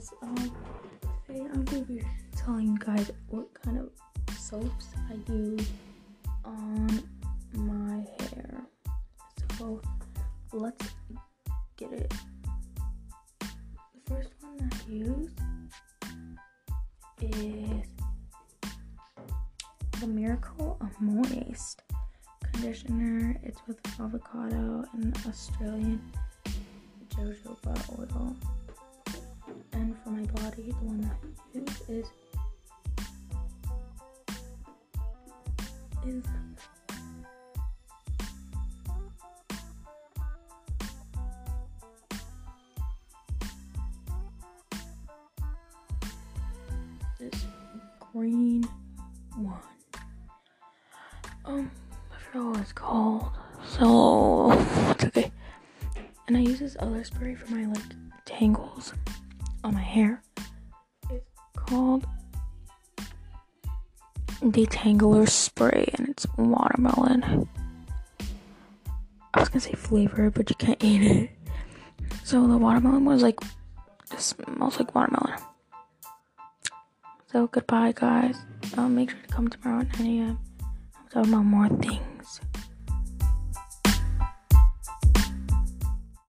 guys. Um, today I'm gonna be telling you guys what kind of soaps I use on my hair. So let's get it. The first one that I use is the Miracle Moist conditioner. It's with avocado and Australian jojoba oil. And for my body, the one that I use is is this green one. Um, I forgot what it's called. So it's okay. And I use this other spray for my like tangles on my hair. It's called Detangler Spray and it's watermelon. I was gonna say flavor, but you can't eat it. So the watermelon was like just smells like watermelon. So goodbye guys. Um, make sure to come tomorrow at 9 a.m. I'm talking about more things.